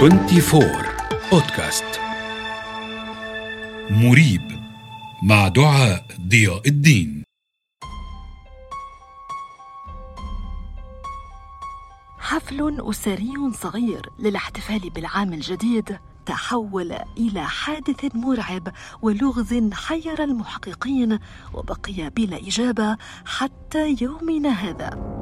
24 بودكاست مريب مع دعاء ضياء الدين. حفل أسري صغير للاحتفال بالعام الجديد تحول إلى حادث مرعب ولغز حير المحققين وبقي بلا إجابة حتى يومنا هذا.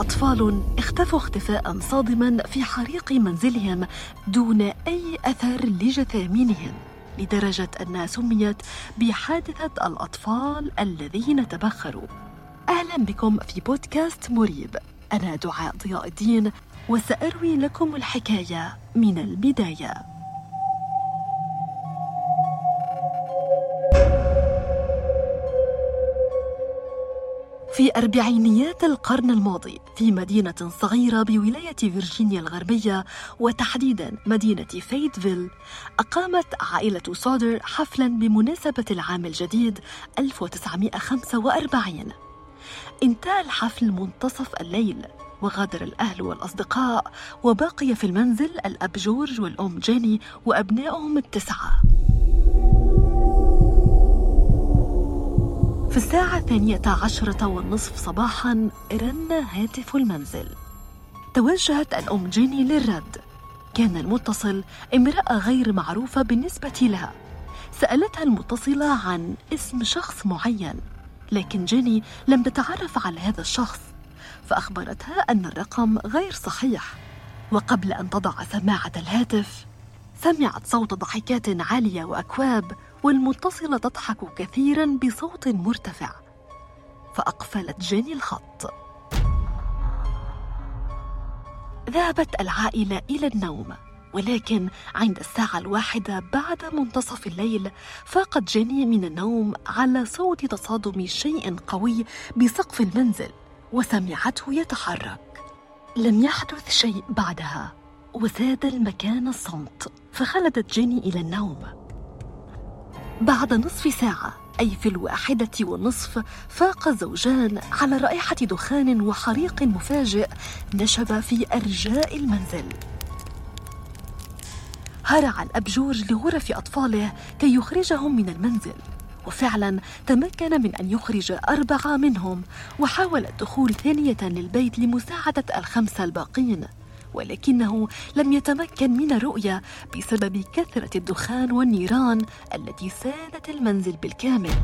أطفال اختفوا اختفاء صادما في حريق منزلهم دون أي أثر لجثامينهم لدرجة أنها سميت بحادثة الأطفال الذين تبخروا. أهلا بكم في بودكاست مريب. أنا دعاء ضياء الدين وسأروي لكم الحكاية من البداية. في أربعينيات القرن الماضي في مدينة صغيرة بولاية فيرجينيا الغربية وتحديدا مدينة فيتفيل أقامت عائلة سودر حفلا بمناسبة العام الجديد 1945 انتهى الحفل منتصف الليل وغادر الأهل والأصدقاء وبقي في المنزل الأب جورج والأم جيني وأبنائهم التسعة. الساعة الثانية عشرة والنصف صباحا رن هاتف المنزل. توجهت الأم جيني للرد. كان المتصل امرأة غير معروفة بالنسبة لها. سألتها المتصلة عن اسم شخص معين لكن جيني لم تتعرف على هذا الشخص فأخبرتها أن الرقم غير صحيح. وقبل أن تضع سماعة الهاتف سمعت صوت ضحكات عالية وأكواب والمتصلة تضحك كثيرا بصوت مرتفع. فأقفلت جيني الخط. ذهبت العائلة إلى النوم. ولكن عند الساعة الواحدة بعد منتصف الليل فاقت جيني من النوم على صوت تصادم شيء قوي بسقف المنزل وسمعته يتحرك. لم يحدث شيء بعدها وزاد المكان الصمت. فخلدت جيني إلى النوم. بعد نصف ساعة أي في الواحدة والنصف فاق الزوجان على رائحة دخان وحريق مفاجئ نشب في أرجاء المنزل. هرع الأب جورج لغرف أطفاله كي يخرجهم من المنزل. وفعلا تمكن من أن يخرج أربعة منهم وحاول الدخول ثانية للبيت لمساعدة الخمسة الباقين. ولكنه لم يتمكن من الرؤية بسبب كثرة الدخان والنيران التي سادت المنزل بالكامل.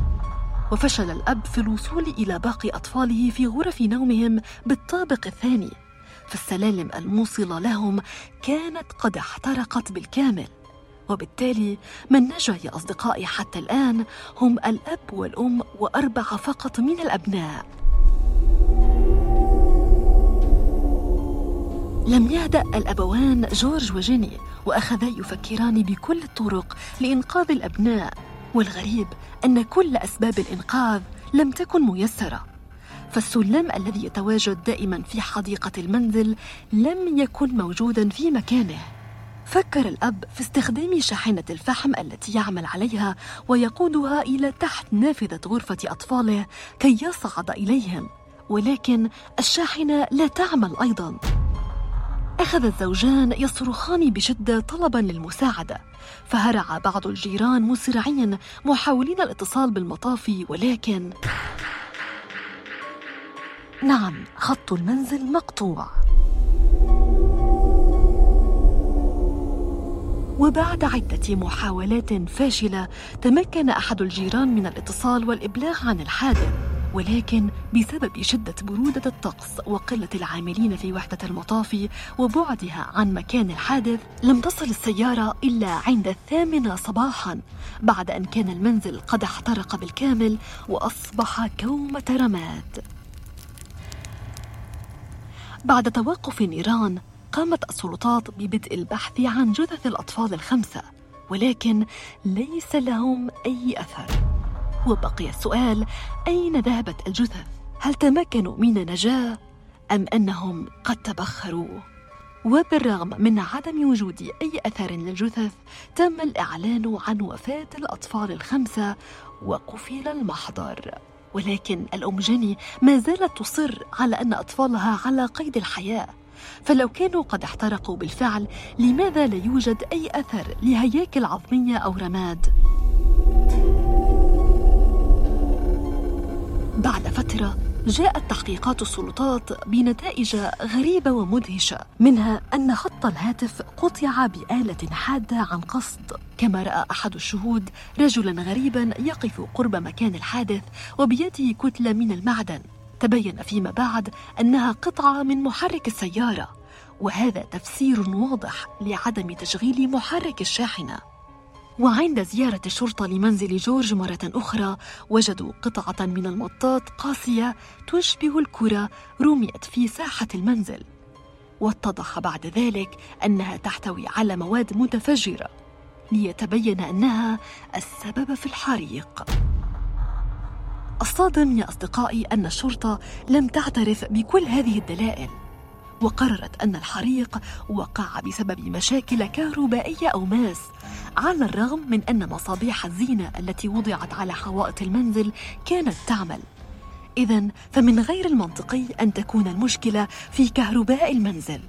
وفشل الأب في الوصول إلى باقي أطفاله في غرف نومهم بالطابق الثاني فالسلالم الموصلة لهم كانت قد احترقت بالكامل. وبالتالي من نجا يا أصدقائي حتى الآن هم الأب والأم وأربعة فقط من الأبناء. لم يهدأ الأبوان جورج وجيني وأخذا يفكران بكل الطرق لإنقاذ الأبناء والغريب أن كل أسباب الإنقاذ لم تكن ميسرة. فالسلم الذي يتواجد دائما في حديقة المنزل لم يكن موجودا في مكانه. فكر الأب في استخدام شاحنة الفحم التي يعمل عليها ويقودها إلى تحت نافذة غرفة أطفاله كي يصعد إليهم ولكن الشاحنة لا تعمل أيضا. أخذ الزوجان يصرخان بشدة طلبا للمساعدة فهرع بعض الجيران مسرعين محاولين الاتصال بالمطافي ولكن نعم خط المنزل مقطوع. وبعد عدة محاولات فاشلة تمكن أحد الجيران من الاتصال والإبلاغ عن الحادث. ولكن بسبب شدة برودة الطقس وقلة العاملين في وحدة المطافي وبعدها عن مكان الحادث لم تصل السيارة إلا عند الثامنة صباحا بعد أن كان المنزل قد احترق بالكامل وأصبح كومة رماد بعد توقف النيران قامت السلطات ببدء البحث عن جثث الأطفال الخمسة ولكن ليس لهم أي أثر. وبقي السؤال أين ذهبت الجثث؟ هل تمكنوا من النجاة أم أنهم قد تبخروا؟ وبالرغم من عدم وجود أي أثر للجثث تم الإعلان عن وفاة الأطفال الخمسة وقفل المحضر ولكن الأم جيني ما زالت تصر على أن أطفالها على قيد الحياة فلو كانوا قد احترقوا بالفعل لماذا لا يوجد أي أثر لهياكل عظمية أو رماد؟ بعد فترة جاءت تحقيقات السلطات بنتائج غريبة ومدهشة منها أن خط الهاتف قطع بآلة حادة عن قصد. كما رأى أحد الشهود رجلا غريبا يقف قرب مكان الحادث وبيده كتلة من المعدن. تبين فيما بعد أنها قطعة من محرك السيارة وهذا تفسير واضح لعدم تشغيل محرك الشاحنة. وعند زيارة الشرطة لمنزل جورج مرة أخرى وجدوا قطعة من المطاط قاسية تشبه الكرة رميت في ساحة المنزل. واتضح بعد ذلك أنها تحتوي على مواد متفجرة ليتبين أنها السبب في الحريق. الصادم يا أصدقائي أن الشرطة لم تعترف بكل هذه الدلائل. وقررت أن الحريق وقع بسبب مشاكل كهربائية أو ماس على الرغم من أن مصابيح الزينة التي وضعت على حوائط المنزل كانت تعمل. إذا فمن غير المنطقي أن تكون المشكلة في كهرباء المنزل.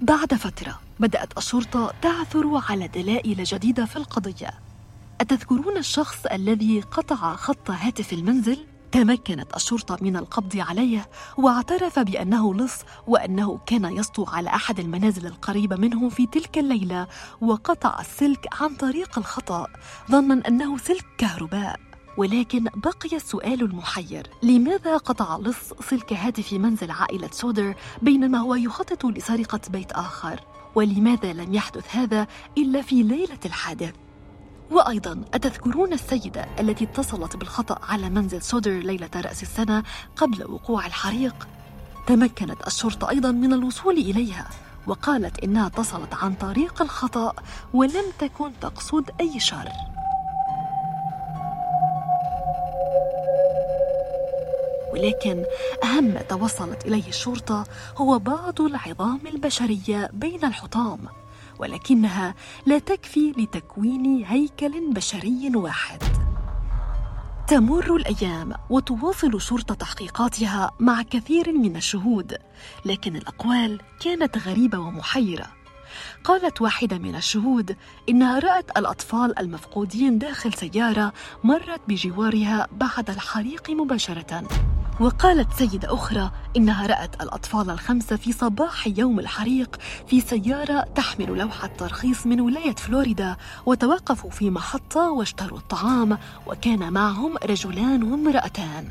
بعد فترة بدأت الشرطة تعثر على دلائل جديدة في القضية. أتذكرون الشخص الذي قطع خط هاتف المنزل؟ تمكنت الشرطة من القبض عليه واعترف بأنه لص وأنه كان يسطو على أحد المنازل القريبة منه في تلك الليلة وقطع السلك عن طريق الخطأ ظنا أنه سلك كهرباء. ولكن بقي السؤال المحير لماذا قطع لص سلك هاتف منزل عائلة سودر بينما هو يخطط لسرقة بيت آخر؟ ولماذا لم يحدث هذا إلا في ليلة الحادث وأيضا أتذكرون السيدة التي اتصلت بالخطأ على منزل سودر ليلة رأس السنة قبل وقوع الحريق؟ تمكنت الشرطة أيضا من الوصول إليها وقالت إنها اتصلت عن طريق الخطأ ولم تكن تقصد أي شر ولكن أهم ما توصلت إليه الشرطة هو بعض العظام البشرية بين الحطام ولكنها لا تكفي لتكوين هيكل بشري واحد. تمر الأيام وتواصل شرطة تحقيقاتها مع كثير من الشهود لكن الأقوال كانت غريبة ومحيرة. قالت واحدة من الشهود إنها رأت الأطفال المفقودين داخل سيارة مرت بجوارها بعد الحريق مباشرة. وقالت سيدة أخرى إنها رأت الأطفال الخمسة في صباح يوم الحريق في سيارة تحمل لوحة ترخيص من ولاية فلوريدا وتوقفوا في محطة واشتروا الطعام وكان معهم رجلان وامرأتان.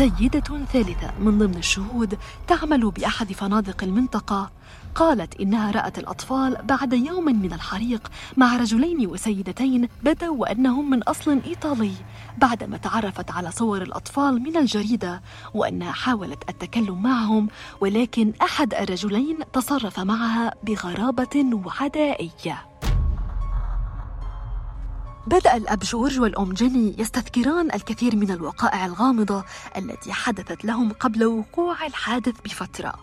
سيدة ثالثة من ضمن الشهود تعمل بأحد فنادق المنطقة. قالت إنها رأت الأطفال بعد يوم من الحريق مع رجلين وسيدتين بدوا وأنهم من أصل إيطالي بعدما تعرفت على صور الأطفال من الجريدة وأنها حاولت التكلم معهم ولكن أحد الرجلين تصرف معها بغرابة وعدائية. بدأ الأب جورج والأم جيني يستذكران الكثير من الوقائع الغامضة التي حدثت لهم قبل وقوع الحادث بفترة.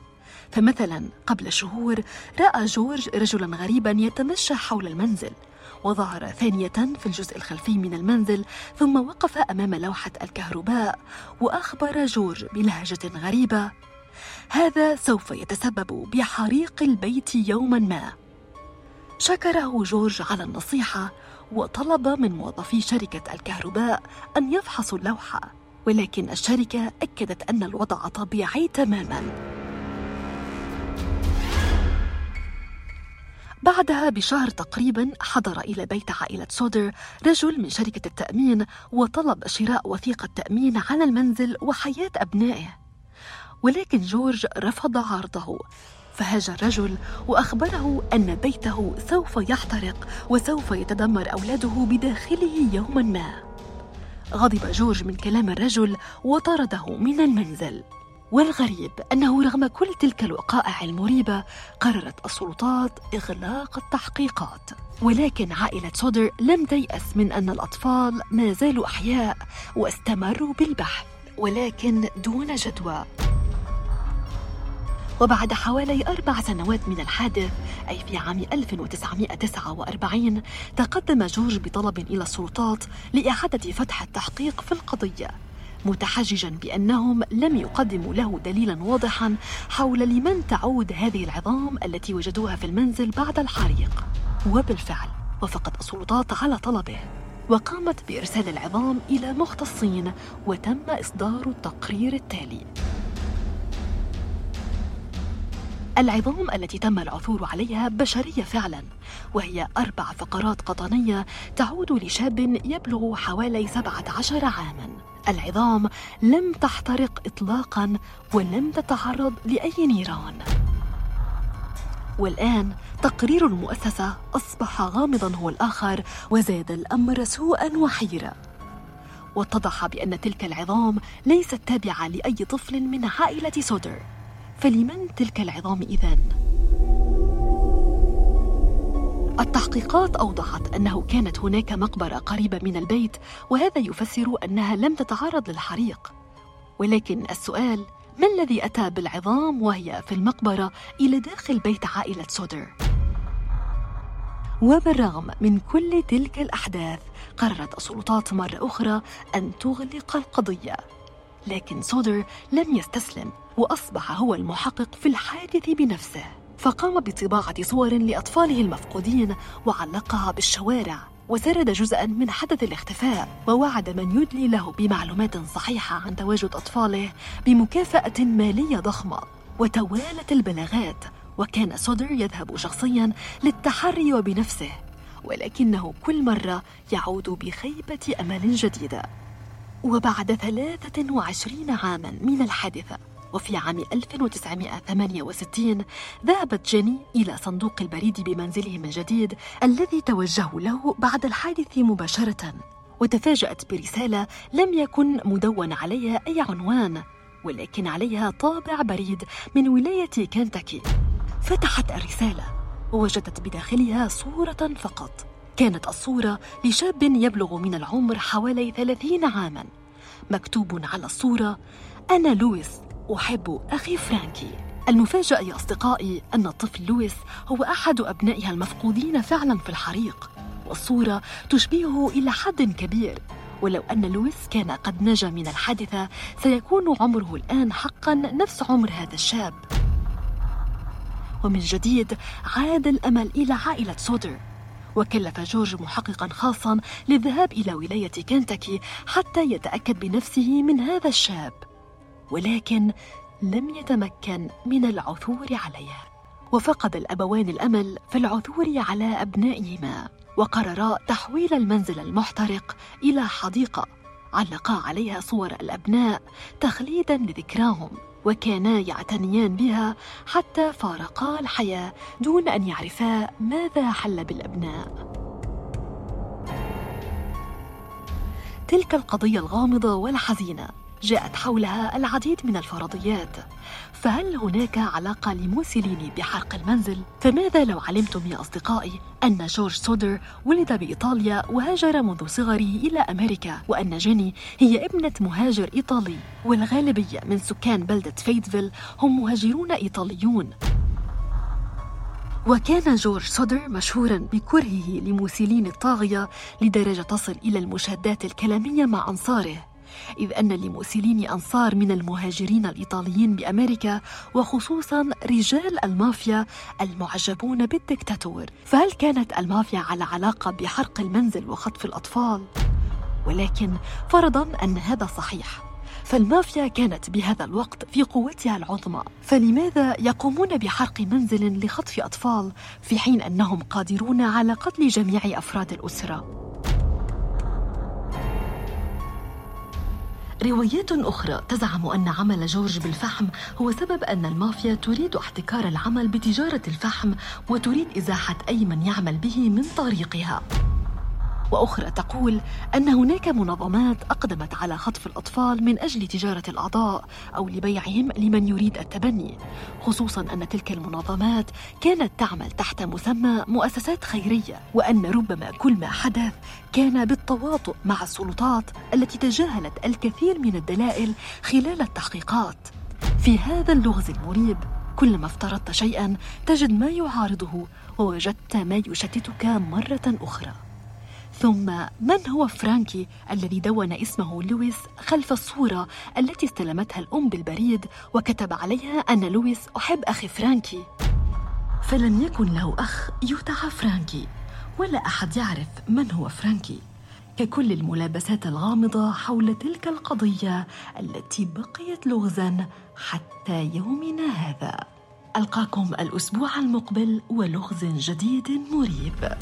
فمثلا قبل شهور رأى جورج رجلا غريبا يتمشى حول المنزل وظهر ثانية في الجزء الخلفي من المنزل ثم وقف أمام لوحة الكهرباء وأخبر جورج بلهجة غريبة هذا سوف يتسبب بحريق البيت يوما ما. شكره جورج على النصيحة وطلب من موظفي شركة الكهرباء أن يفحصوا اللوحة ولكن الشركة أكدت أن الوضع طبيعي تماما. بعدها بشهر تقريبا حضر إلى بيت عائلة سودر رجل من شركة التأمين وطلب شراء وثيقة تأمين على المنزل وحياة أبنائه. ولكن جورج رفض عرضه. فهاج الرجل وأخبره أن بيته سوف يحترق وسوف يتدمر أولاده بداخله يوما ما. غضب جورج من كلام الرجل وطرده من المنزل. والغريب أنه رغم كل تلك الوقائع المريبة قررت السلطات إغلاق التحقيقات. ولكن عائلة سودر لم تيأس من أن الأطفال ما زالوا أحياء واستمروا بالبحث. ولكن دون جدوى. وبعد حوالي أربع سنوات من الحادث أي في عام 1949 تقدم جورج بطلب إلى السلطات لإعادة فتح التحقيق في القضية متحججا بأنهم لم يقدموا له دليلا واضحا حول لمن تعود هذه العظام التي وجدوها في المنزل بعد الحريق. وبالفعل وفقت السلطات على طلبه وقامت بإرسال العظام إلى مختصين وتم إصدار التقرير التالي. العظام التي تم العثور عليها بشرية فعلا وهي أربع فقرات قطنية تعود لشاب يبلغ حوالي 17 عاما. العظام لم تحترق إطلاقا ولم تتعرض لأي نيران. والآن تقرير المؤسسة أصبح غامضا هو الآخر وزاد الأمر سوءا وحيرة واتضح بأن تلك العظام ليست تابعة لأي طفل من عائلة سودر. فلمن تلك العظام إذن؟ التحقيقات أوضحت أنه كانت هناك مقبرة قريبة من البيت وهذا يفسر أنها لم تتعرض للحريق ولكن السؤال ما الذي أتى بالعظام وهي في المقبرة إلى داخل بيت عائلة سودر؟ وبالرغم من كل تلك الأحداث قررت السلطات مرة أخرى أن تغلق القضية لكن سودر لم يستسلم وأصبح هو المحقق في الحادث بنفسه. فقام بطباعة صور لأطفاله المفقودين وعلقها بالشوارع وسرد جزءا من حدث الاختفاء ووعد من يدلي له بمعلومات صحيحة عن تواجد أطفاله بمكافأة مالية ضخمة. وتوالت البلاغات وكان سودر يذهب شخصيا للتحري وبنفسه ولكنه كل مرة يعود بخيبة أمل جديدة. وبعد 23 عاما من الحادثة وفي عام 1968 ذهبت جيني إلى صندوق البريد بمنزله من جديد الذي توجهوا له بعد الحادث مباشرة وتفاجأت برسالة لم يكن مدون عليها أي عنوان ولكن عليها طابع بريد من ولاية كنتاكي. فتحت الرسالة ووجدت بداخلها صورة فقط. كانت الصورة لشاب يبلغ من العمر حوالي ثلاثين عاما. مكتوب على الصورة أنا لويس أحب أخي فرانكي. المفاجأة يا أصدقائي أن الطفل لويس هو أحد أبنائها المفقودين فعلا في الحريق والصورة تشبهه إلى حد كبير. ولو أن لويس كان قد نجا من الحادثة سيكون عمره الآن حقا نفس عمر هذا الشاب. ومن جديد عاد الأمل إلى عائلة سودر وكلف جورج محققا خاصا للذهاب إلى ولاية كنتاكي حتى يتأكد بنفسه من هذا الشاب ولكن لم يتمكن من العثور عليه. وفقد الابوان الأمل في العثور على أبنائهما وقررا تحويل المنزل المحترق إلى حديقة علقا عليها صور الأبناء تخليدا لذكراهم. وكانا يعتنيان بها حتى فارقا الحياة دون أن يعرفا ماذا حل بالأبناء. تلك القضية الغامضة والحزينة. جاءت حولها العديد من الفرضيات. فهل هناك علاقة لموسوليني بحرق المنزل؟ فماذا لو علمتم يا أصدقائي أن جورج سودر ولد بإيطاليا وهاجر منذ صغره إلى أمريكا وأن جيني هي ابنة مهاجر إيطالي والغالبية من سكان بلدة فيتفيل هم مهاجرون إيطاليون. وكان جورج سودر مشهورا بكرهه لموسوليني الطاغية لدرجة تصل إلى المشادات الكلامية مع أنصاره. إذ أن لموسوليني أنصار من المهاجرين الإيطاليين بأمريكا وخصوصا رجال المافيا المعجبون بالدكتاتور فهل كانت المافيا على علاقة بحرق المنزل وخطف الأطفال؟ ولكن فرضا أن هذا صحيح فالمافيا كانت بهذا الوقت في قوتها العظمى فلماذا يقومون بحرق منزل لخطف أطفال في حين أنهم قادرون على قتل جميع أفراد الأسرة؟ روايات أخرى تزعم أن عمل جورج بالفحم هو سبب أن المافيا تريد احتكار العمل بتجارة الفحم وتريد إزاحة أي من يعمل به من طريقها. وأخرى تقول أن هناك منظمات أقدمت على خطف الأطفال من أجل تجارة الأعضاء أو لبيعهم لمن يريد التبني خصوصا أن تلك المنظمات كانت تعمل تحت مسمى مؤسسات خيرية وأن ربما كل ما حدث كان بالتواطؤ مع السلطات التي تجاهلت الكثير من الدلائل خلال التحقيقات. في هذا اللغز المريب كلما افترضت شيئا تجد ما يعارضه ووجدت ما يشتتك مرة أخرى. ثم من هو فرانكي الذي دون اسمه لويس خلف الصورة التي استلمتها الأم بالبريد وكتب عليها أن لويس أحب أخي فرانكي؟ فلم يكن له أخ يدعى فرانكي ولا أحد يعرف من هو فرانكي. ككل الملابسات الغامضة حول تلك القضية التي بقيت لغزا حتى يومنا هذا. ألقاكم الأسبوع المقبل ولغز جديد مريب.